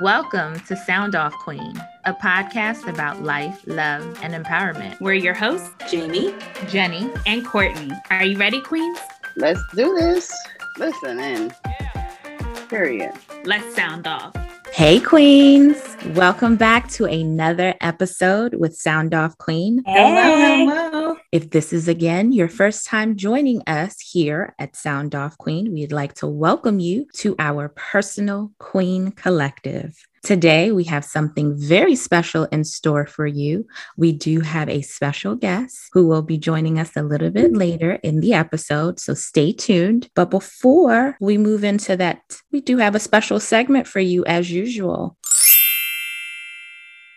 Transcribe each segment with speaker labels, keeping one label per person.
Speaker 1: Welcome to Sound Off Queen, a podcast about life, love, and empowerment.
Speaker 2: We're your hosts, Jamie,
Speaker 1: Jenny,
Speaker 2: and Courtney. Are you ready, Queens?
Speaker 3: Let's do this. Listen in. Period.
Speaker 2: Let's sound off.
Speaker 1: Hey, Queens. Welcome back to another episode with Sound Off Queen.
Speaker 2: Hey. Hello, hello.
Speaker 1: If this is again your first time joining us here at Sound Off Queen, we'd like to welcome you to our personal Queen Collective. Today, we have something very special in store for you. We do have a special guest who will be joining us a little bit later in the episode, so stay tuned. But before we move into that, we do have a special segment for you as usual.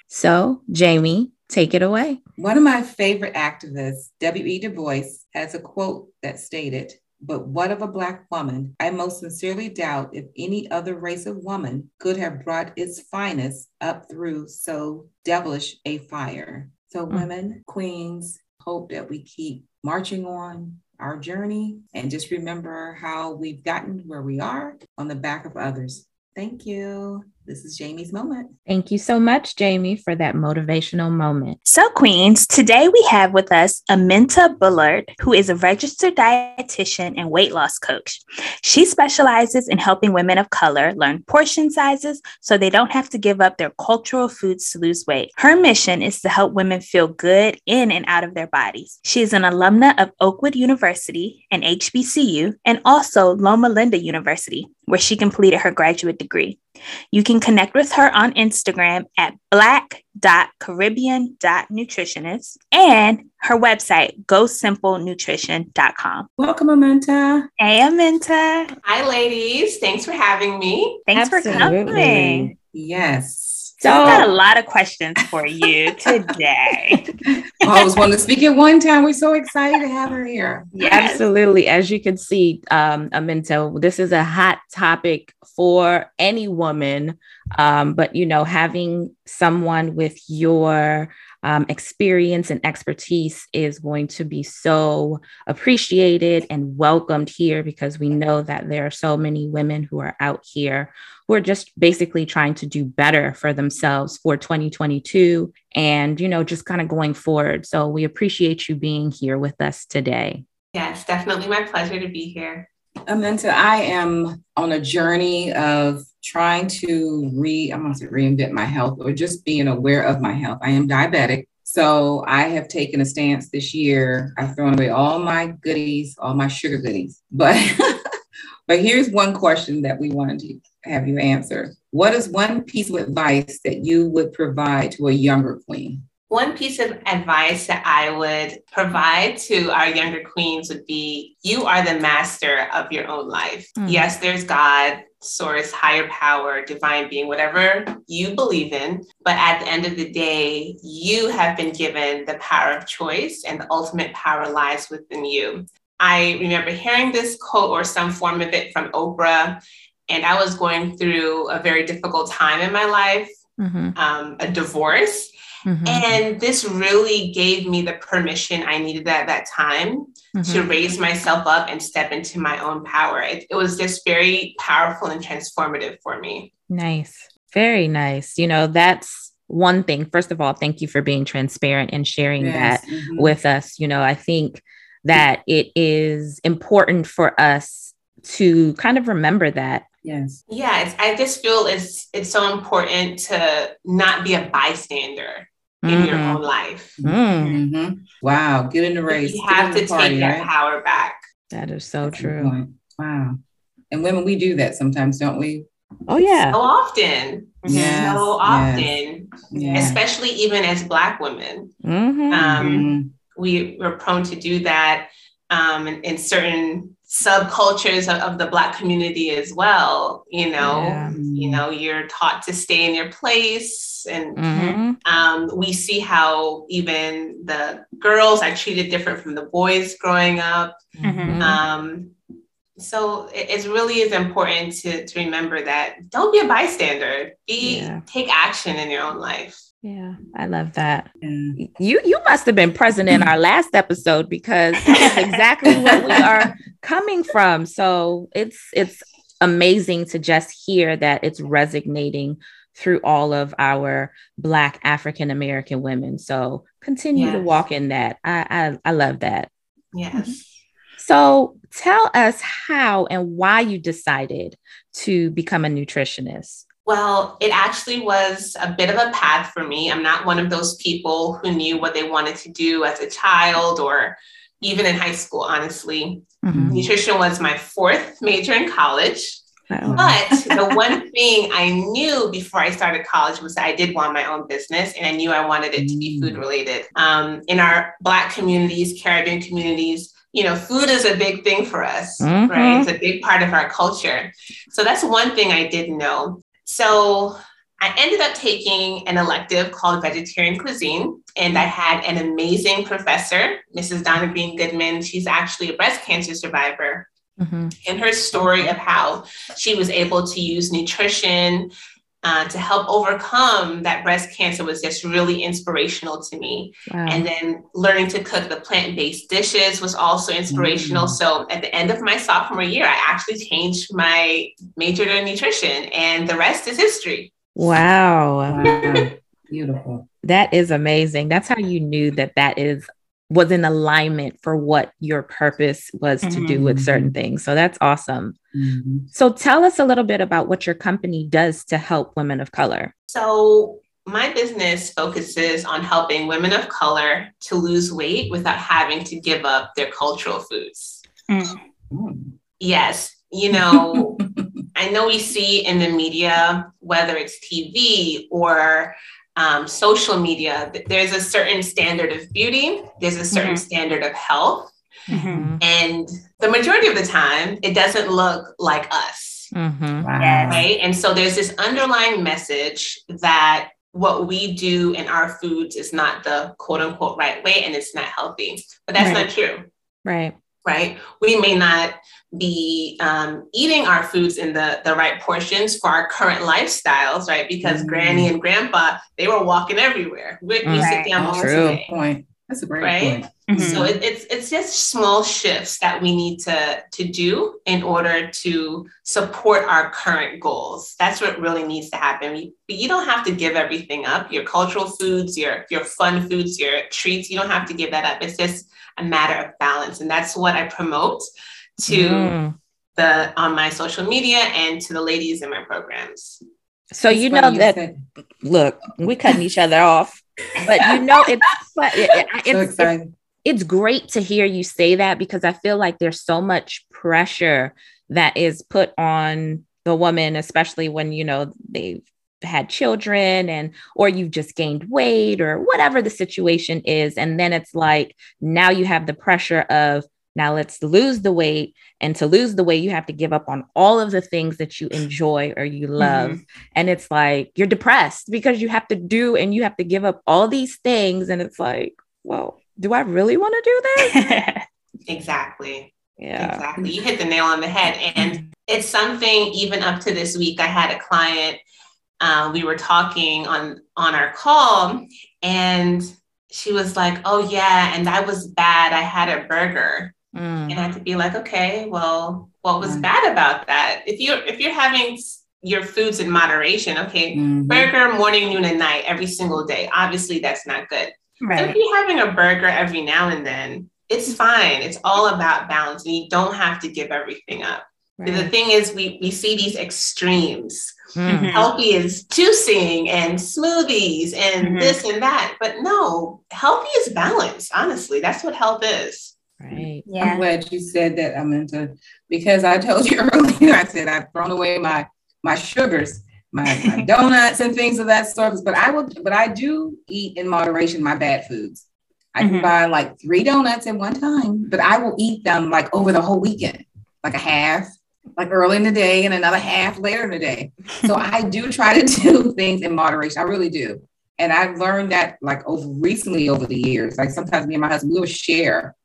Speaker 1: So, Jamie, take it away.
Speaker 4: One of my favorite activists, W.E. Du Bois, has a quote that stated, but what of a Black woman? I most sincerely doubt if any other race of woman could have brought its finest up through so devilish a fire. So, mm. women, queens, hope that we keep marching on our journey and just remember how we've gotten where we are on the back of others. Thank you. This is Jamie's moment.
Speaker 1: Thank you so much, Jamie, for that motivational moment.
Speaker 2: So, Queens, today we have with us Aminta Bullard, who is a registered dietitian and weight loss coach. She specializes in helping women of color learn portion sizes so they don't have to give up their cultural foods to lose weight. Her mission is to help women feel good in and out of their bodies. She is an alumna of Oakwood University and HBCU, and also Loma Linda University, where she completed her graduate degree. You can connect with her on Instagram at black.caribbean.nutritionist and her website, gosimplenutrition.com.
Speaker 4: Welcome, Aminta.
Speaker 2: Hey, Aminta.
Speaker 5: Hi, ladies. Thanks for having me.
Speaker 2: Thanks Absolutely. for coming.
Speaker 4: Yes.
Speaker 2: So I've got a lot of questions for you today.
Speaker 4: I always wanted to speak at one time. We're so excited to have her here.
Speaker 1: Yes. Absolutely. As you can see, um, Aminta, this is a hot topic for any woman. Um, but you know, having someone with your um, experience and expertise is going to be so appreciated and welcomed here because we know that there are so many women who are out here who are just basically trying to do better for themselves for 2022 and, you know, just kind of going forward. So we appreciate you being here with us today.
Speaker 5: Yes, definitely my pleasure to be here.
Speaker 4: Aminta, I am on a journey of trying to re, I'm going to say reinvent my health or just being aware of my health. I am diabetic. So I have taken a stance this year. I've thrown away all my goodies, all my sugar goodies. But but here's one question that we wanted to have you answer. What is one piece of advice that you would provide to a younger queen?
Speaker 5: One piece of advice that I would provide to our younger queens would be you are the master of your own life. Mm. Yes, there's God, source, higher power, divine being, whatever you believe in. But at the end of the day, you have been given the power of choice, and the ultimate power lies within you. I remember hearing this quote or some form of it from Oprah, and I was going through a very difficult time in my life, mm-hmm. um, a divorce. Mm-hmm. And this really gave me the permission I needed at that time mm-hmm. to raise myself up and step into my own power. It, it was just very powerful and transformative for me.
Speaker 1: Nice. Very nice. You know, that's one thing. First of all, thank you for being transparent and sharing yes. that mm-hmm. with us. You know, I think that it is important for us to kind of remember that
Speaker 4: Yes.
Speaker 5: Yeah, I just feel it's it's so important to not be a bystander mm-hmm. in your mm-hmm. own life.
Speaker 4: Mm-hmm. mm-hmm. Wow, get in the race.
Speaker 5: You have to party, take that right? power back.
Speaker 1: That is so That's true.
Speaker 4: Wow. And women, we do that sometimes, don't we?
Speaker 1: Oh yeah.
Speaker 5: So often. Yes, so often. Yes. Especially even as black women. Mm-hmm. Um, we, we're prone to do that um, in, in certain subcultures of, of, the black community as well you know yeah. you know you're taught to stay in your place and mm-hmm. um, we see how even the girls are treated different from the boys growing up mm-hmm. um, so it, it, really is important to, to remember that don't be a bystander be yeah. take action in your own life
Speaker 1: yeah, I love that. Yeah. You you must have been present in our last episode because that's exactly what we are coming from. So it's it's amazing to just hear that it's resonating through all of our Black African American women. So continue yes. to walk in that. I, I, I love that.
Speaker 5: Yes. Mm-hmm.
Speaker 1: So tell us how and why you decided to become a nutritionist.
Speaker 5: Well, it actually was a bit of a path for me. I'm not one of those people who knew what they wanted to do as a child or even in high school, honestly. Mm-hmm. Nutrition was my fourth major in college. But the one thing I knew before I started college was that I did want my own business and I knew I wanted it to be food mm. related. Um, in our Black communities, Caribbean communities, you know, food is a big thing for us, mm-hmm. right? It's a big part of our culture. So that's one thing I didn't know. So I ended up taking an elective called vegetarian cuisine, and I had an amazing professor, Mrs. Donna Green Goodman. She's actually a breast cancer survivor. Mm-hmm. And her story of how she was able to use nutrition uh, to help overcome that breast cancer was just really inspirational to me. Wow. And then learning to cook the plant based dishes was also inspirational. Mm. So at the end of my sophomore year, I actually changed my major to nutrition, and the rest is history.
Speaker 1: Wow.
Speaker 4: wow. Beautiful.
Speaker 1: That is amazing. That's how you knew that that is was in alignment for what your purpose was mm-hmm. to do with certain mm-hmm. things. So that's awesome. Mm-hmm. So tell us a little bit about what your company does to help women of color.
Speaker 5: So my business focuses on helping women of color to lose weight without having to give up their cultural foods. Mm. Yes, you know, I know we see in the media, whether it's TV or um, social media, there's a certain standard of beauty, there's a certain mm-hmm. standard of health. Mm-hmm. And the majority of the time, it doesn't look like us. Mm-hmm. Right. And so there's this underlying message that what we do in our foods is not the quote unquote right way and it's not healthy. But that's right. not true.
Speaker 1: Right
Speaker 5: right? We may not be um, eating our foods in the, the right portions for our current lifestyles, right? Because mm-hmm. granny and grandpa, they were walking everywhere. We, we sit down
Speaker 4: most True. of the day. Point. That's a great right? point.
Speaker 5: Mm-hmm. So it, it's it's just small shifts that we need to to do in order to support our current goals. That's what really needs to happen. We, you don't have to give everything up. Your cultural foods, your your fun foods, your treats. You don't have to give that up. It's just a matter of balance. And that's what I promote to mm. the on my social media and to the ladies in my programs.
Speaker 1: So that's you know that said. look, we cutting each other off, but you know it's it's, so exciting. It's, it's great to hear you say that because I feel like there's so much pressure that is put on the woman, especially when you know they've had children and or you've just gained weight or whatever the situation is and then it's like now you have the pressure of now let's lose the weight and to lose the weight you have to give up on all of the things that you enjoy or you love. Mm-hmm. and it's like you're depressed because you have to do and you have to give up all these things. And it's like well do i really want to do this
Speaker 5: exactly. Yeah. Exactly. You hit the nail on the head. And it's something even up to this week i had a client uh, we were talking on on our call and she was like oh yeah and i was bad. I had a burger mm. and i had to be like okay well what was mm. bad about that if you're if you're having your foods in moderation okay mm-hmm. burger morning noon and night every single day obviously that's not good right. if you're having a burger every now and then it's fine it's all about balance and you don't have to give everything up right. the thing is we we see these extremes Mm-hmm. Healthy is juicing and smoothies and mm-hmm. this and that. But no, healthy is balance. Honestly, that's what health is.
Speaker 1: Right.
Speaker 4: Yeah. I'm glad you said that, Aminta, because I told you earlier, I said I've thrown away my my sugars, my, my donuts and things of that sort. But I will, but I do eat in moderation my bad foods. I can mm-hmm. buy like three donuts at one time, but I will eat them like over the whole weekend, like a half, like early in the day and another half later in the day. So I do try to do things in moderation. I really do. And I've learned that like over recently over the years. Like sometimes me and my husband we will share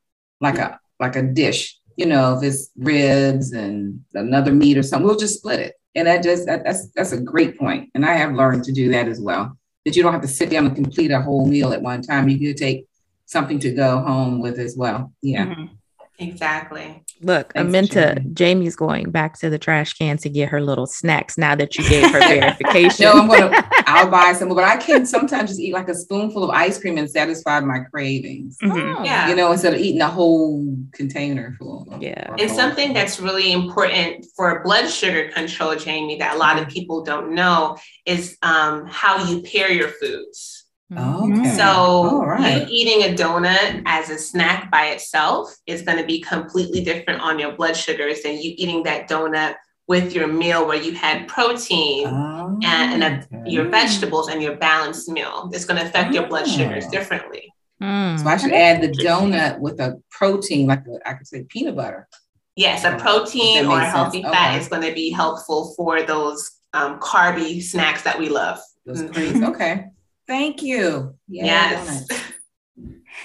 Speaker 4: like a like a dish, you know, if it's ribs and another meat or something, we'll just split it. And that just that, that's that's a great point. And I have learned to do that as well. That you don't have to sit down and complete a whole meal at one time. You can take something to go home with as well. Yeah. Mm-hmm.
Speaker 5: Exactly.
Speaker 1: Look,
Speaker 4: Thanks,
Speaker 1: Aminta,
Speaker 4: Jamie.
Speaker 1: Jamie's going back to the trash can to get her little snacks now that you gave her verification.
Speaker 4: No, I'm gonna. I'll buy some, but I can sometimes just eat like a spoonful of ice cream and satisfy my cravings.
Speaker 2: Mhm.
Speaker 1: Oh,
Speaker 5: Yeah.
Speaker 4: You know, instead of eating a whole container full.
Speaker 1: Yeah.
Speaker 4: or
Speaker 5: And something that's really important for blood sugar control, Jamie, that a lot of people don't know is um, how you pair your foods.
Speaker 4: Okay.
Speaker 5: So,
Speaker 4: All right.
Speaker 5: you eating a donut as a snack by itself is going to be completely different on your blood sugars than you eating that donut with your meal where you had protein
Speaker 4: Oh,
Speaker 5: and, and a,
Speaker 4: okay.
Speaker 5: your vegetables and your balanced meal. It's going to affect your blood sugars
Speaker 4: Oh.
Speaker 5: differently.
Speaker 1: Mm.
Speaker 4: So I should add the donut with a protein, like a, I could say peanut butter.
Speaker 5: Yes, a
Speaker 4: That
Speaker 5: protein or a healthy
Speaker 4: sense.
Speaker 5: fat
Speaker 4: Okay.
Speaker 5: is going to be helpful for those um, carby snacks that we love.
Speaker 4: Those
Speaker 5: Mhm.
Speaker 4: Okay. Thank you. Yeah,
Speaker 5: Yes.
Speaker 4: donuts.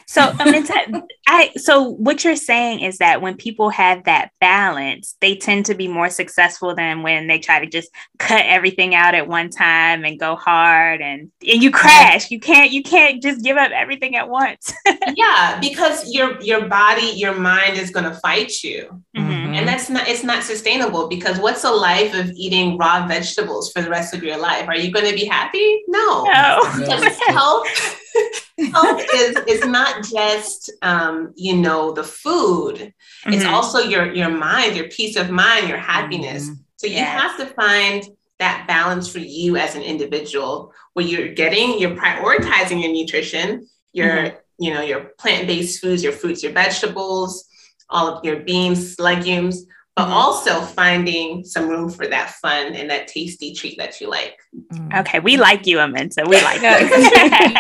Speaker 2: So, Aminta, I so what you're saying is that when people have that balance, they tend to be more successful than when they try to just cut everything out at one time and go hard and and you crash. You can't you can't just give up everything at once.
Speaker 5: yeah, because your your body, your mind is going to fight you.
Speaker 2: Mhm.
Speaker 5: And that's not it's not sustainable because what's a life of eating raw vegetables for the rest of your life? Are you going to be happy? No.
Speaker 2: No.
Speaker 5: Because health, health is is not just um, you know the food. It's
Speaker 2: Mhm.
Speaker 5: also your your mind, your peace of mind, your happiness.
Speaker 4: Mhm.
Speaker 5: So you
Speaker 2: Yes.
Speaker 5: have to find that balance for you as an individual where you're getting, you're prioritizing your nutrition, your, you know, your plant-based foods, your fruits, your vegetables, all of your beans, legumes, but
Speaker 2: Mhm.
Speaker 5: also finding some room for that fun and that tasty treat that you like.
Speaker 1: Mm.
Speaker 2: Okay, we like you, Aminta. We like
Speaker 1: Yeah.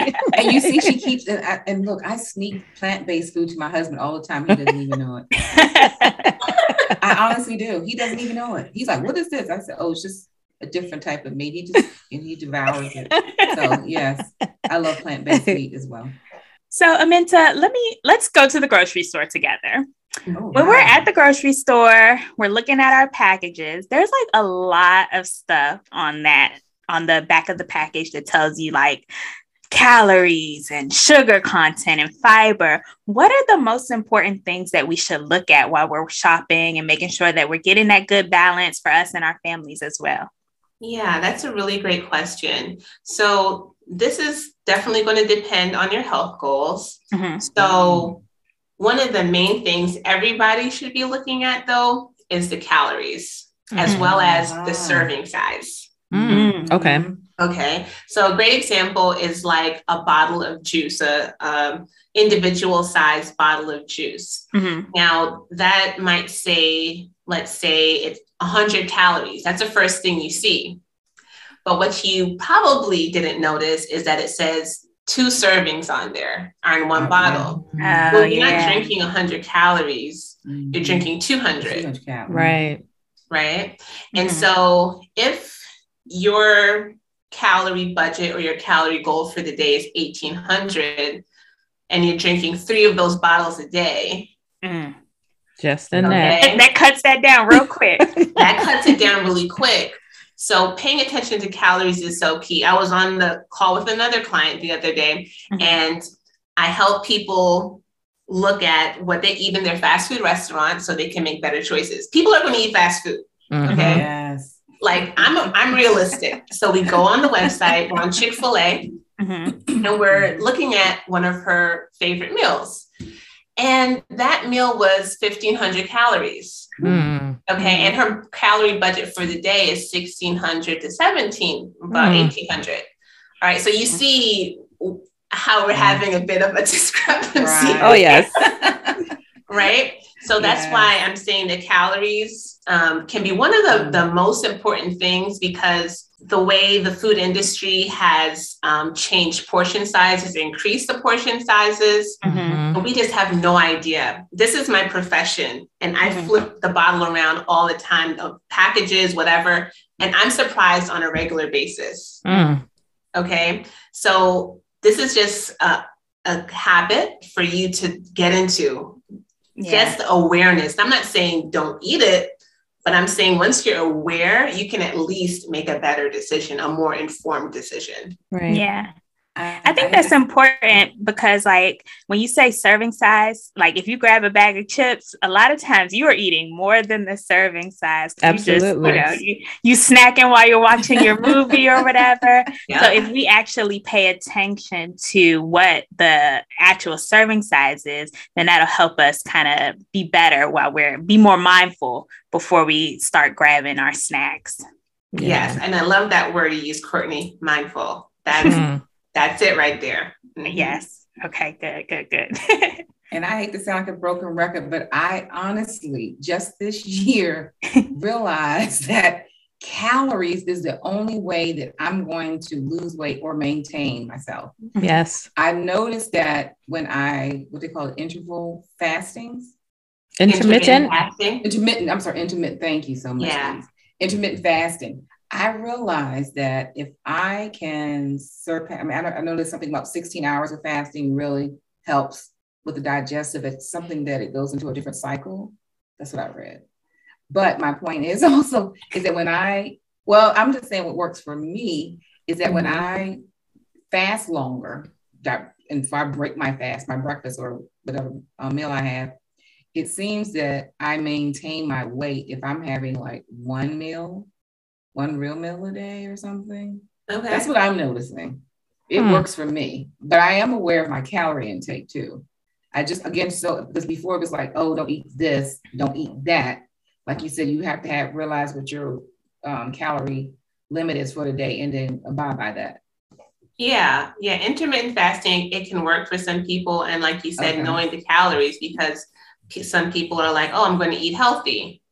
Speaker 2: you.
Speaker 4: And you see, she keeps and, I, and look, I sneak plant-based food to my husband all the time. He doesn't even know it. I honestly do. He doesn't even know it. He's like, "What is this?" I said, "Oh, it's just a different type of meat." He just and he devours it. So yes, I love plant-based meat as well.
Speaker 2: so, Aminta, let me let's go to the grocery store together.
Speaker 4: Oh,
Speaker 2: When we're at the grocery store, we're looking at our packages. There's like a lot of stuff on that on the back of the package that tells you like calories and sugar content and fiber. What are the most important things that we should look at while we're shopping and making sure that we're getting that good balance for us and our families as well?
Speaker 5: Yeah, that's a really great question. So this is definitely going to depend on your health goals.
Speaker 2: Mhm.
Speaker 5: So, one of the main things everybody should be looking at, though, is the calories as
Speaker 1: Mhm.
Speaker 5: well as
Speaker 4: Ah.
Speaker 5: the serving size.
Speaker 1: Mm. Okay.
Speaker 5: Okay, so a great example is like a bottle of juice, a um, individual size bottle of juice.
Speaker 2: Mhm.
Speaker 5: Now that might say, let's say it's 100 calories. That's the first thing you see. But what you probably didn't notice is that it says two servings on there are in one bottle.
Speaker 2: Oh,
Speaker 5: well, you're
Speaker 2: yeah.
Speaker 5: not drinking 100 calories,
Speaker 4: Mhm.
Speaker 5: you're drinking 200,
Speaker 4: 200.
Speaker 1: Right.
Speaker 5: right? And
Speaker 2: Mhm.
Speaker 5: so if your calorie budget or your calorie goal for the day is 1800 and you're drinking three of those bottles a day,
Speaker 2: Mm.
Speaker 1: Just in that.
Speaker 5: okay,
Speaker 2: That cuts that down real quick.
Speaker 5: that cuts it down really quick. So paying attention to calories is so key. I was on the call with another client the other day
Speaker 2: Mhm.
Speaker 5: and I help people look at what they eat in their fast food restaurant so they can make better choices. People are going to eat fast food.
Speaker 1: Mhm.
Speaker 5: Okay.
Speaker 4: Yes.
Speaker 5: Like I'm I'm realistic. So we go on the website, we're on Chick-fil-A,
Speaker 2: Mhm.
Speaker 5: and we're looking at one of her favorite meals. And that meal was 1500 calories.
Speaker 1: Mm.
Speaker 5: Okay. And her calorie budget for the day is 1600 to 17, about
Speaker 1: Hmm.
Speaker 5: 1800. All right. So you see how we're having a bit of a discrepancy.
Speaker 4: Right.
Speaker 1: Oh, yes.
Speaker 5: right? So that's
Speaker 4: Yes.
Speaker 5: why I'm saying the calories um, can be one of the, the most important things because the way the food industry has um, changed portion sizes, increased the portion sizes,
Speaker 2: Mhm.
Speaker 5: we just have no idea. This is my profession, and I
Speaker 2: Mhm.
Speaker 5: flip the bottle around all the time of packages, whatever, and I'm surprised on a regular basis.
Speaker 1: Mm.
Speaker 5: Okay. So this is just a, a habit for you to get into
Speaker 2: Yeah.
Speaker 5: just awareness. I'm not saying don't eat it, but I'm saying once you're aware, you can at least make a better decision, a more informed decision.
Speaker 1: Right.
Speaker 2: Yeah. I think that's important because, like, when you say serving size, like if you grab a bag of chips, a lot of times you are eating more than the serving size.
Speaker 1: Absolutely.
Speaker 2: You, just, you know, you, you snacking while you're watching your movie or whatever. Yeah. So if we actually pay attention to what the actual serving size is, then that'll help us kind of be better while we're be more mindful before we start grabbing our snacks.
Speaker 5: Yeah. Yes, and I love that word you use, Courtney. Mindful. That's hmm. That's it right there.
Speaker 2: Mm-hmm. Yes. Okay, good, good, good.
Speaker 4: and I hate to sound like a broken record, but I honestly just this year realized that calories is the only way that I'm going to lose weight or maintain myself.
Speaker 1: Yes.
Speaker 4: I noticed that when I what they call it interval fastings.
Speaker 1: Intermittent, intermittent
Speaker 4: fasting. Intermittent, I'm sorry, intermittent. Thank you so much. Yeah. Intermittent fasting. I realized that if I can surpass, I mean, I, know there's something about 16 hours of fasting really helps with the digestive. It's something that it goes into a different cycle. That's what I read. But my point is also is that when I, well, I'm just saying what works for me is that when I fast longer, and if I break my fast, my breakfast or whatever uh, meal I have, it seems that I maintain my weight if I'm having like one meal one real meal a day or something. Okay. That's what I'm noticing. It hmm. works for me, but I am aware of my calorie intake too. I just again so because before it was like, oh, don't eat this, don't eat that. Like you said, you have to have realize what your um, calorie limit is for the day and then abide by that.
Speaker 5: Yeah, yeah. Intermittent fasting it can work for some people, and like you said, okay. knowing the calories because some people are like, oh, I'm going to eat healthy.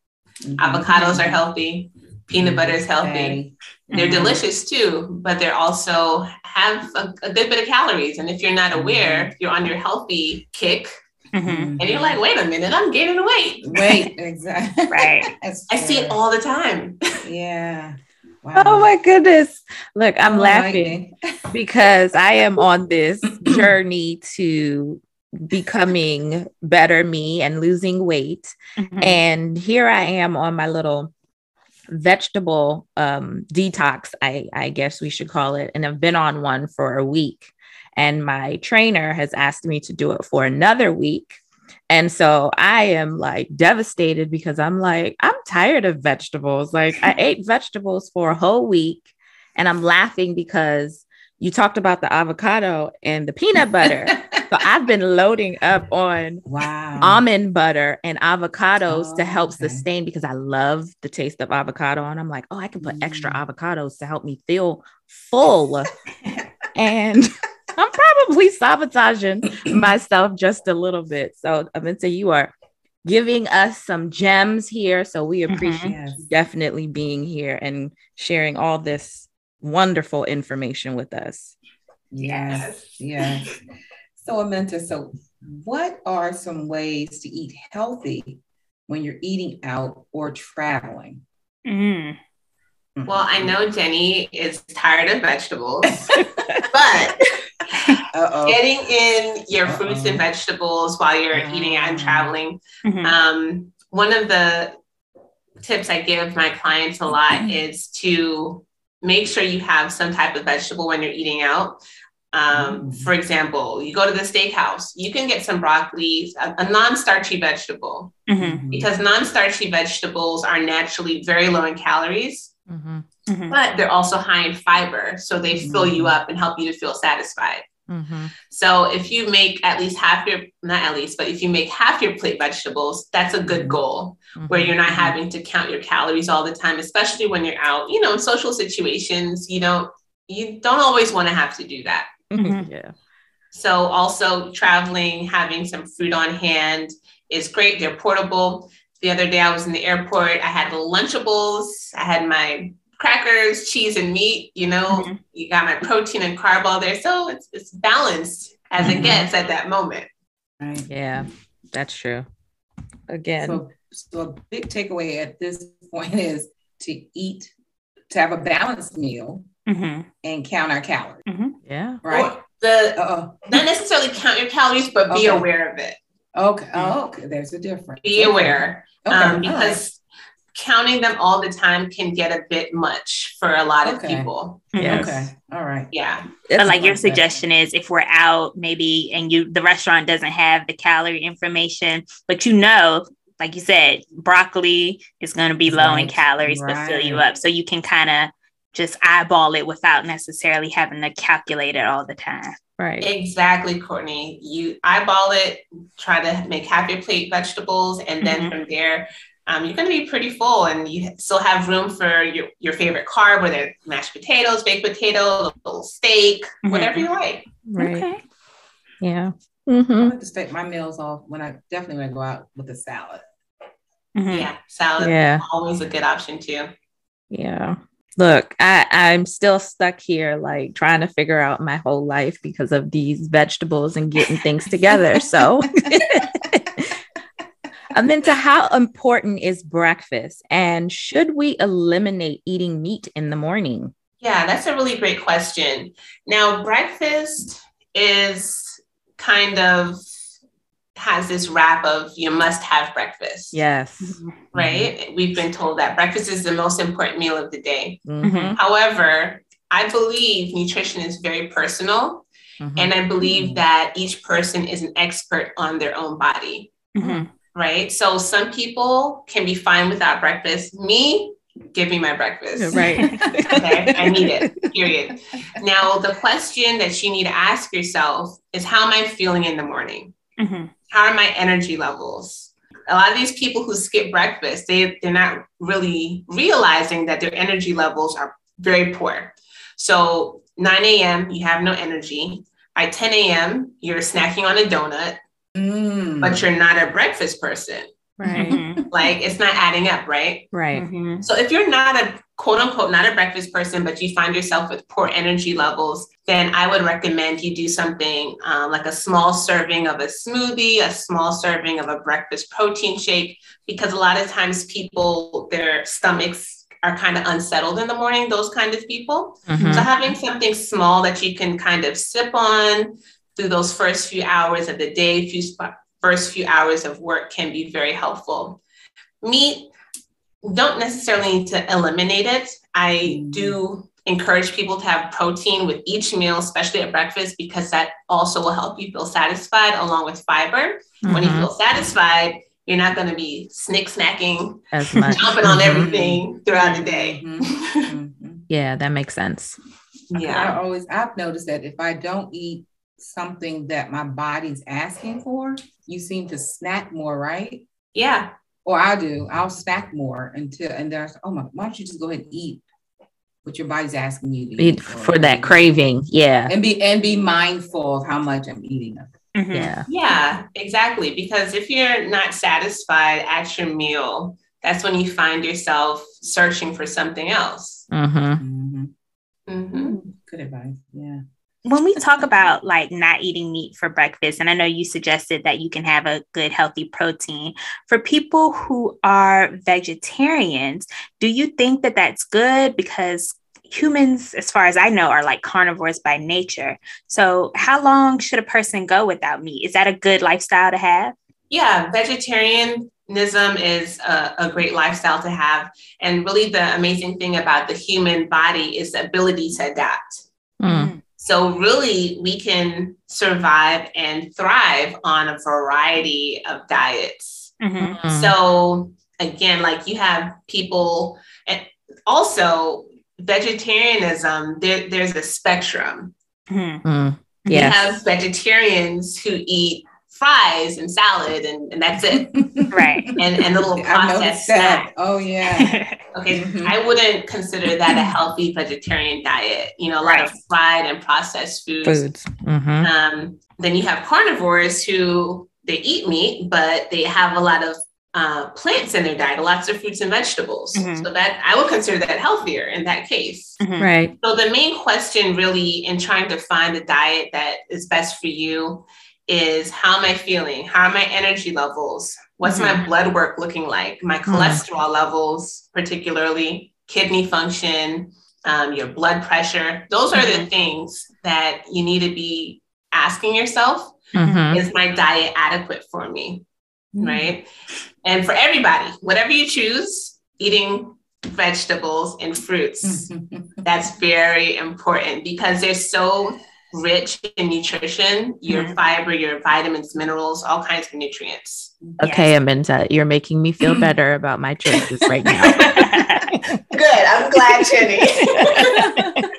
Speaker 5: Mm-hmm. Avocados are healthy peanut butter is healthy. They're mm-hmm. delicious too, but they're also have a, a, good bit of calories. And if you're not aware, mm-hmm. you're on your healthy kick. Mm-hmm. And you're like, wait a minute, I'm gaining weight.
Speaker 4: Wait, exactly.
Speaker 5: right. I see it all the time.
Speaker 4: yeah.
Speaker 1: Wow. Oh my goodness. Look, I'm oh, laughing because I am on this journey to becoming better me and losing weight. Mm-hmm. And here I am on my little vegetable um, detox, I, I guess we should call it. And I've been on one for a week. And my trainer has asked me to do it for another week. And so I am like devastated because I'm like, I'm tired of vegetables. Like, I ate vegetables for a whole week and I'm laughing because you talked about the avocado and the peanut butter. so I've been loading up on
Speaker 4: wow.
Speaker 1: almond butter and avocados oh, to help okay. sustain because I love the taste of avocado. And I'm like, oh, I can put mm. extra avocados to help me feel full. and I'm probably sabotaging myself just a little bit. So Aminta, you are giving us some gems here. So we mm-hmm. appreciate mm-hmm. definitely being here and sharing all this wonderful information with us.
Speaker 4: Yes, yes. So, Aminta, so what are some ways to eat healthy when you're eating out or traveling?
Speaker 5: Mm. Well, I know Jenny is tired of vegetables, but Uh-oh. getting in your Uh-oh. fruits and vegetables while you're uh-huh. eating and traveling. Mm-hmm. Um, one of the tips I give my clients a lot mm-hmm. is to make sure you have some type of vegetable when you're eating out. Um, mm-hmm. For example, you go to the steakhouse, you can get some broccoli, a, a non starchy vegetable, mm-hmm. because non starchy vegetables are naturally very low in calories, mm-hmm. mm-hmm. but they're also high in fiber. So they fill you mm-hmm. up and help you to feel satisfied. Mm-hmm. So if you make at least half your, not at least, but if you make half your plate vegetables, that's a good goal mm-hmm. where you're not having to count your calories all the time, especially when you're out, you know, in social situations, you don't, you don't always want to have to do that.
Speaker 1: Mm-hmm. Yeah.
Speaker 5: So also traveling, having some food on hand is great. They're portable. The other day I was in the airport, I had the Lunchables, I had my crackers, cheese, and meat. You know, mm-hmm. you got my protein and carb all there. So it's, it's balanced as mm-hmm. it gets at that moment.
Speaker 1: Right. Yeah, that's true. Again.
Speaker 4: So, so a big takeaway at this point is to eat, to have a balanced meal mm-hmm. and count our calories.
Speaker 1: Mm-hmm. Yeah.
Speaker 5: Right. Or the uh not necessarily count your calories, but be aware of it.
Speaker 4: Okay. Oh, okay. There's a difference.
Speaker 5: Be aware. Okay. Um, because counting them all the time can get a bit much for a lot
Speaker 4: Okay.
Speaker 5: of people.
Speaker 1: Yes.
Speaker 4: Okay. All right.
Speaker 5: Yeah.
Speaker 2: But like your
Speaker 4: like that.
Speaker 2: suggestion is if we're out maybe and you the restaurant doesn't have the calorie information, but you know, like you said, broccoli is going to be low in
Speaker 4: Right,
Speaker 2: calories but fill you up. So you can kind of just eyeball it without necessarily having to calculate it all the time.
Speaker 1: Right.
Speaker 5: Exactly, Courtney. You eyeball it, try to make half your plate vegetables, and then
Speaker 2: Mhm.
Speaker 5: from there, um, you're going to be pretty full, and you still have room for your, your favorite carb, whether it's mashed potatoes, baked potato, little steak,
Speaker 2: Mhm.
Speaker 5: whatever you like.
Speaker 1: Right.
Speaker 2: Okay.
Speaker 1: Yeah.
Speaker 4: I
Speaker 1: hmm
Speaker 4: like to start my meals off when I definitely want to go out with a salad.
Speaker 2: Mhm.
Speaker 5: Yeah, salad
Speaker 1: Yeah.
Speaker 5: always a good option too.
Speaker 1: Yeah. Look, I, I'm still stuck here, like trying to figure out my whole life because of these vegetables and getting things together. So, Aminta, how important is breakfast? And should we eliminate eating meat in the morning?
Speaker 5: Yeah, that's a really great question. Now, breakfast is kind of has this wrap of you must have breakfast.
Speaker 1: Yes.
Speaker 5: Right? We've been told that breakfast is the most important meal of the day.
Speaker 1: Mhm.
Speaker 5: However, I believe nutrition is very personal,
Speaker 1: Mhm.
Speaker 5: and I believe that each person is an expert on their own body.
Speaker 2: Mhm.
Speaker 5: Right? So some people can be fine without breakfast. Me, give me my breakfast.
Speaker 1: Right.
Speaker 5: okay, I need it, period. Now, the question that you need to ask yourself is how am I feeling in the morning?
Speaker 2: Mhm.
Speaker 5: How are my energy levels? A lot of these people who skip breakfast, they, they're not really realizing that their energy levels are very poor. So 9 a.m., you have no energy. By 10 a.m., you're snacking on a donut,
Speaker 4: Mm.
Speaker 5: but you're not a breakfast person.
Speaker 1: Right.
Speaker 2: Mhm.
Speaker 5: Like it's not adding up, right?
Speaker 1: Right.
Speaker 2: Mhm.
Speaker 5: So if you're not a quote unquote not a breakfast person, but you find yourself with poor energy levels, then I would recommend you do something um, like a small serving of a smoothie, a small serving of a breakfast protein shake, because a lot of times people their stomachs are kind of unsettled in the morning. Those kind of people.
Speaker 1: Mhm.
Speaker 5: So having something small that you can kind of sip on through those first few hours of the day, few sp- first few hours of work can be very helpful. Meat, don't necessarily need to eliminate it. I do encourage people to have protein with each meal, especially at breakfast, because that also will help you feel satisfied along with fiber. When you
Speaker 1: Mhm.
Speaker 5: feel satisfied, you're not going to be snick snacking,
Speaker 1: As much.
Speaker 5: jumping on
Speaker 1: Mhm.
Speaker 5: everything throughout the day.
Speaker 4: Mhm. Mhm.
Speaker 1: Yeah, that makes sense.
Speaker 5: Yeah.
Speaker 4: I always I've noticed that if I don't eat something that my body's asking for, you seem to snack more, right?
Speaker 5: Yeah.
Speaker 4: Or I do. I'll snack more until and there's oh my why don't you just go ahead and eat what your body's asking you to
Speaker 1: Eat
Speaker 4: eat
Speaker 1: for that craving. Yeah.
Speaker 4: and be and be mindful of how much I'm eating of it.
Speaker 2: Mhm.
Speaker 1: Yeah.
Speaker 5: Yeah, exactly. Because if you're not satisfied at your meal, that's when you find yourself searching for something else.
Speaker 1: hmm
Speaker 4: Mhm.
Speaker 5: hmm
Speaker 4: Good advice. Yeah.
Speaker 2: When we talk about like not eating meat for breakfast, and I know you suggested that you can have a good healthy protein for people who are vegetarians, do you think that that's good? Because humans, as far as I know, are like carnivores by nature. So, how long should a person go without meat? Is that a good lifestyle to have?
Speaker 5: Yeah, vegetarianism is a, a great lifestyle to have. And really, the amazing thing about the human body is the ability to adapt.
Speaker 1: Mm.
Speaker 5: So, really, we can survive and thrive on a variety of diets.
Speaker 2: Mhm.
Speaker 1: Mm.
Speaker 5: So again, like you have people, and also vegetarianism. There, there's a spectrum.
Speaker 2: Mhm.
Speaker 1: Mm.
Speaker 5: You have vegetarians who eat fries and salad, and, and that's it,
Speaker 2: Right.
Speaker 5: and and a little processed
Speaker 4: noticed that.
Speaker 5: snack.
Speaker 4: Oh yeah.
Speaker 5: Okay,
Speaker 4: Mhm.
Speaker 5: I wouldn't consider that a healthy vegetarian diet. You know, a lot of fried and processed foods.
Speaker 1: Foods. hmm
Speaker 5: Um, then you have carnivores who they eat meat, but they have a lot of uh, plants in their diet, lots of fruits and vegetables.
Speaker 2: Mhm.
Speaker 5: So that I would consider that healthier in that case.
Speaker 2: Mhm.
Speaker 1: Right.
Speaker 5: So the main question, really, in trying to find the diet that is best for you, is how am I feeling? How are my energy levels? What's my mm-hmm. blood work looking like? My mm-hmm. cholesterol levels, particularly kidney function, um, your blood pressure. Those are the mm-hmm. things that you need to be asking yourself
Speaker 1: hmm
Speaker 5: is my diet adequate for me? Right. And for everybody, whatever you choose, eating vegetables and fruits. That's very important because they're so rich in nutrition, your mm-hmm. fiber, your vitamins, minerals, all kinds of nutrients.
Speaker 1: Okay, yes. Aminta, you're making me feel better about my choices right now.
Speaker 5: Good. I'm glad, Jenny.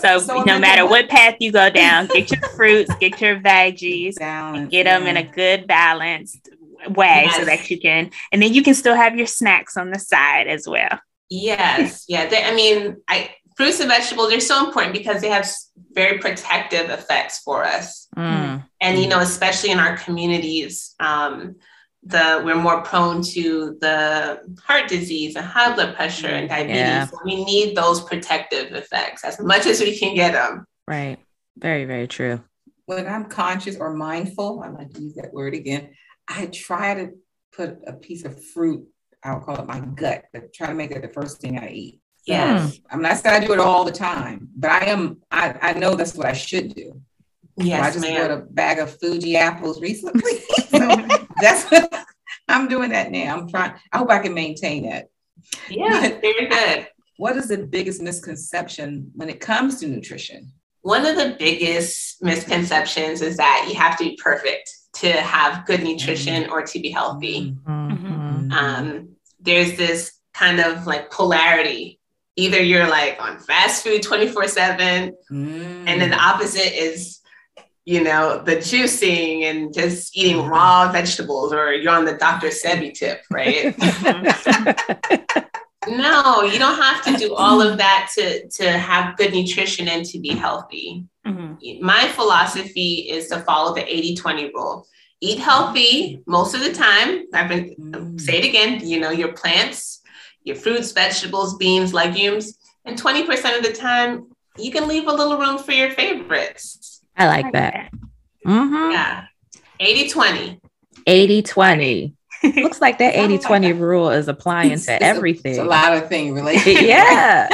Speaker 2: So, so no matter what path you go down, get your fruits, get your veggies, balance, get them yeah. in a good balanced way yes. so that you can, and then you can still have your snacks on the side as well.
Speaker 5: Yes, yeah. They, I mean, I fruits and vegetables are so important because they have very protective effects for us, mm. and you know, especially in our communities. Um, the we're more prone to the heart disease and high blood pressure and diabetes. Yeah. So we need those protective effects as much as we can get them.
Speaker 1: Right. Very, very true.
Speaker 4: When I'm conscious or mindful, I like to use that word again. I try to put a piece of fruit, I'll call it my gut, but try to make it the first thing I eat.
Speaker 5: Yes.
Speaker 4: So, I'm not saying I do it all the time, but I am, I, I know that's what I should do.
Speaker 5: Yes,
Speaker 4: I just ma'am. bought a bag of Fuji apples recently. so that's what I'm doing that now. I'm trying, I hope I can maintain that.
Speaker 5: Yeah, very good.
Speaker 4: What is the biggest misconception when it comes to nutrition?
Speaker 5: One of the biggest misconceptions is that you have to be perfect to have good nutrition mm-hmm. or to be healthy. Mm-hmm. Um, there's this kind of like polarity. Either you're like on fast food 24 7, mm. and then the opposite is you know, the juicing and just eating mm-hmm. raw vegetables, or you're on the Dr. Sebi tip, right? no, you don't have to do all of that to, to have good nutrition and to be healthy. Mm-hmm. My philosophy is to follow the 80 20 rule. Eat healthy most of the time. I've been mm. say it again, you know, your plants, your fruits, vegetables, beans, legumes, and 20% of the time you can leave a little room for your favorites.
Speaker 1: I like that. Mm-hmm.
Speaker 5: Yeah. 80 20.
Speaker 1: 80 20. Looks like that 80 20 rule is applying to everything.
Speaker 4: It's a lot of things related.
Speaker 1: yeah.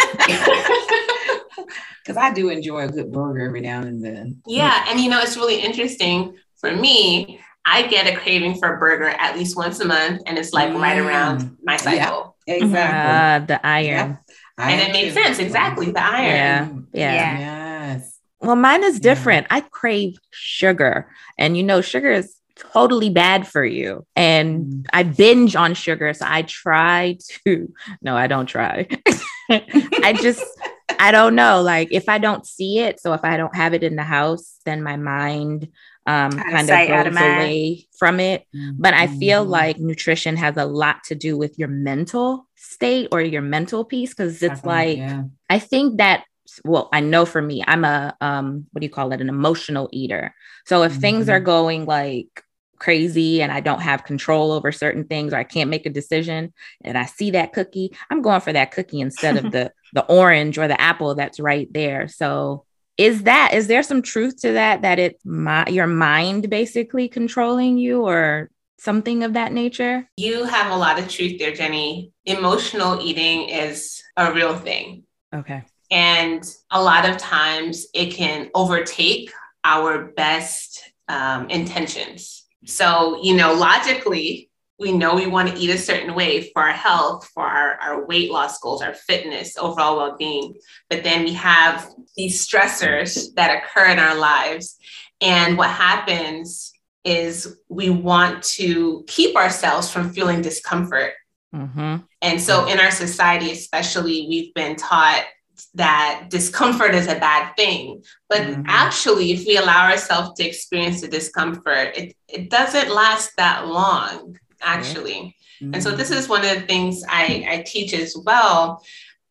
Speaker 4: Because I do enjoy a good burger every now and then.
Speaker 5: Yeah. And you know, it's really interesting for me. I get a craving for a burger at least once a month, and it's like mm. right around my cycle.
Speaker 4: Yeah, exactly.
Speaker 1: Uh, the iron.
Speaker 5: Yeah. And it makes sense. Exactly. The iron.
Speaker 1: Yeah. Yeah.
Speaker 4: yeah. Yes.
Speaker 1: Well, mine is different. I crave sugar, and you know, sugar is totally bad for you. And mm. I binge on sugar. So I try to, no, I don't try. I just, I don't know. Like if I don't see it, so if I don't have it in the house, then my mind um, kind of goes away from it. Mm-hmm. But I feel mm-hmm. like nutrition has a lot to do with your mental state or your mental piece because it's Definitely, like, yeah. I think that well i know for me i'm a um what do you call it an emotional eater so if mm-hmm. things are mm-hmm. going like crazy and i don't have control over certain things or i can't make a decision and i see that cookie i'm going for that cookie instead of the the orange or the apple that's right there so is that is there some truth to that that it's my your mind basically controlling you or something of that nature?
Speaker 5: You have a lot of truth there jenny. Emotional eating is a real thing.
Speaker 1: Okay.
Speaker 5: And a lot of times it can overtake our best um, intentions. So, you know, logically, we know we want to eat a certain way for our health, for our, our weight loss goals, our fitness, overall well being. But then we have these stressors that occur in our lives. And what happens is we want to keep ourselves from feeling discomfort. Mm-hmm. And so in our society, especially, we've been taught that discomfort is a bad thing. But mm-hmm. actually, if we allow ourselves to experience the discomfort, it, it doesn't last that long, actually. Mm-hmm. And so, this is one of the things I, I teach as well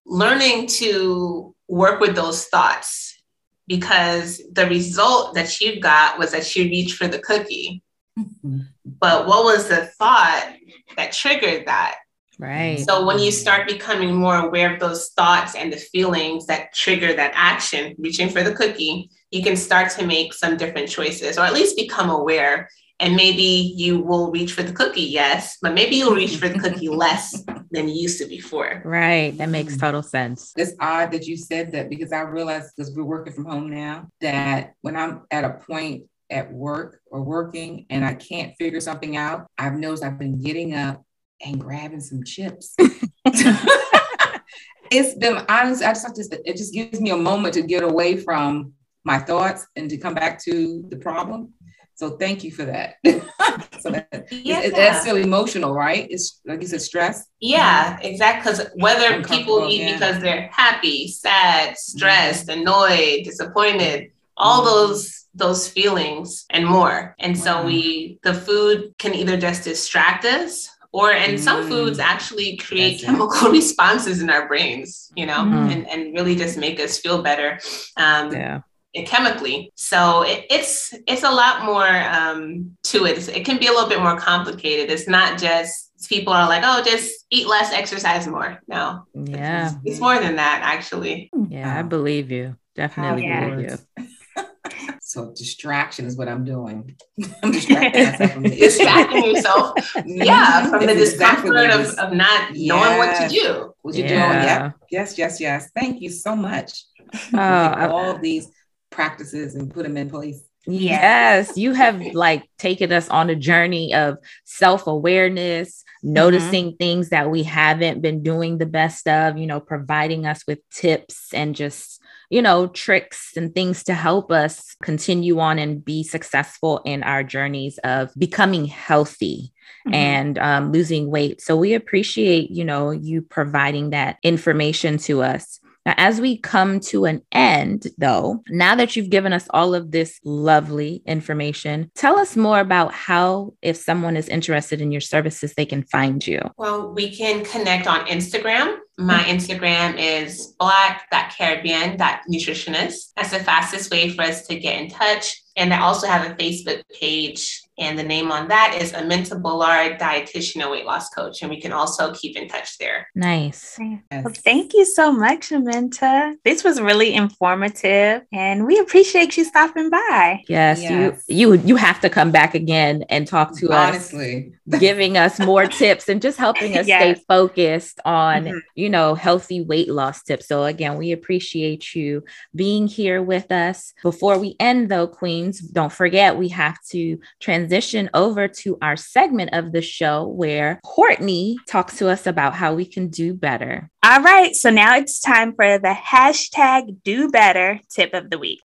Speaker 5: learning to work with those thoughts because the result that you got was that you reached for the cookie. Mm-hmm. But what was the thought that triggered that?
Speaker 1: Right.
Speaker 5: So when you start becoming more aware of those thoughts and the feelings that trigger that action, reaching for the cookie, you can start to make some different choices or at least become aware. And maybe you will reach for the cookie, yes, but maybe you'll reach for the cookie less than you used to before.
Speaker 1: Right. That makes mm. total sense.
Speaker 4: It's odd that you said that because I realized because we're working from home now that when I'm at a point at work or working and I can't figure something out, I've noticed I've been getting up and grabbing some chips. it's been honest. I just have to, it just gives me a moment to get away from my thoughts and to come back to the problem. So thank you for that. so that, yeah. it, that's still emotional, right? It's like you said, stress.
Speaker 5: Yeah, exactly. Because whether people eat yeah. because they're happy, sad, stressed, mm-hmm. annoyed, disappointed, all mm-hmm. those those feelings and more. And so we the food can either just distract us or and mm. some foods actually create That's chemical it. responses in our brains, you know, mm. and, and really just make us feel better. Um, yeah chemically. So it, it's it's a lot more um, to it. It can be a little bit more complicated. It's not just people are like, oh, just eat less, exercise more. No,
Speaker 1: yeah,
Speaker 5: it's, it's more than that actually.
Speaker 1: Yeah, I believe you. Definitely oh, believe you.
Speaker 4: So distraction is what I'm doing. I'm distracting myself from distracting
Speaker 5: yourself. Yeah, from the discomfort exactly of, of not yes. knowing what to do.
Speaker 4: What you yeah. doing? Yeah. Yes, yes, yes. Thank you so much. Oh, all these practices and put them in place.
Speaker 1: Yes, you have like taken us on a journey of self awareness, mm-hmm. noticing mm-hmm. things that we haven't been doing the best of, you know, providing us with tips and just you know, tricks and things to help us continue on and be successful in our journeys of becoming healthy. Mm-hmm. and um, losing weight. So we appreciate, you know, you providing that information to us. Now, as we come to an end, though, now that you've given us all of this lovely information, tell us more about how, if someone is interested in your services, they can find you.
Speaker 5: Well, we can connect on Instagram. My mm-hmm. Instagram is black.caribbean.nutritionist. That's the fastest way for us to get in touch. And I also have a Facebook page and the name on that is Aminta Bullard, dietitian and weight loss coach. And we can also keep in touch there.
Speaker 1: Nice.
Speaker 2: Yes. Well, thank you so much, Aminta. This was really informative and we appreciate you stopping by.
Speaker 1: Yes, yes. you you you have to come back again and talk to us.
Speaker 4: Honestly.
Speaker 1: us, giving us more tips and just helping us yes. stay focused on, mm-hmm. you know, healthy weight loss tips. So again, we appreciate you being here with us. Before we end though, Queens, don't forget we have to transition transition over to our segment of the show where Courtney talks to us about how we can do better.
Speaker 2: All right, so now it's time for the hashtag do better tip of the week.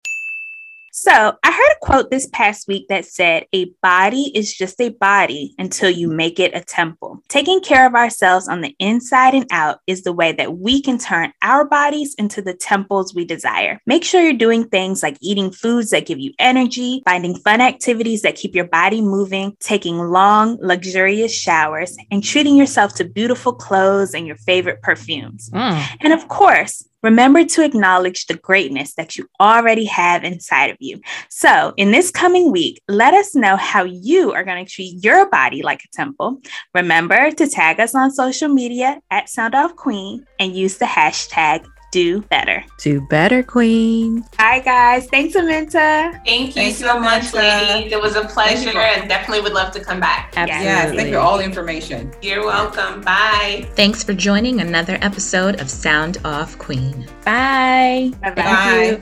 Speaker 2: So, I heard a quote this past week that said, A body is just a body until you make it a temple. Taking care of ourselves on the inside and out is the way that we can turn our bodies into the temples we desire. Make sure you're doing things like eating foods that give you energy, finding fun activities that keep your body moving, taking long, luxurious showers, and treating yourself to beautiful clothes and your favorite perfumes. Mm. And of course, Remember to acknowledge the greatness that you already have inside of you. So, in this coming week, let us know how you are going to treat your body like a temple. Remember to tag us on social media at Sound Off Queen and use the hashtag do better.
Speaker 1: Do better, Queen.
Speaker 2: Hi, guys. Thanks, Aminta.
Speaker 5: Thank you Thank so you, much, ladies. It was a pleasure and definitely would love to come back.
Speaker 4: Absolutely. Yes, thank you for all the information.
Speaker 5: You're welcome. Bye.
Speaker 1: Thanks for joining another episode of Sound Off Queen. Bye.
Speaker 2: Bye-bye. Bye.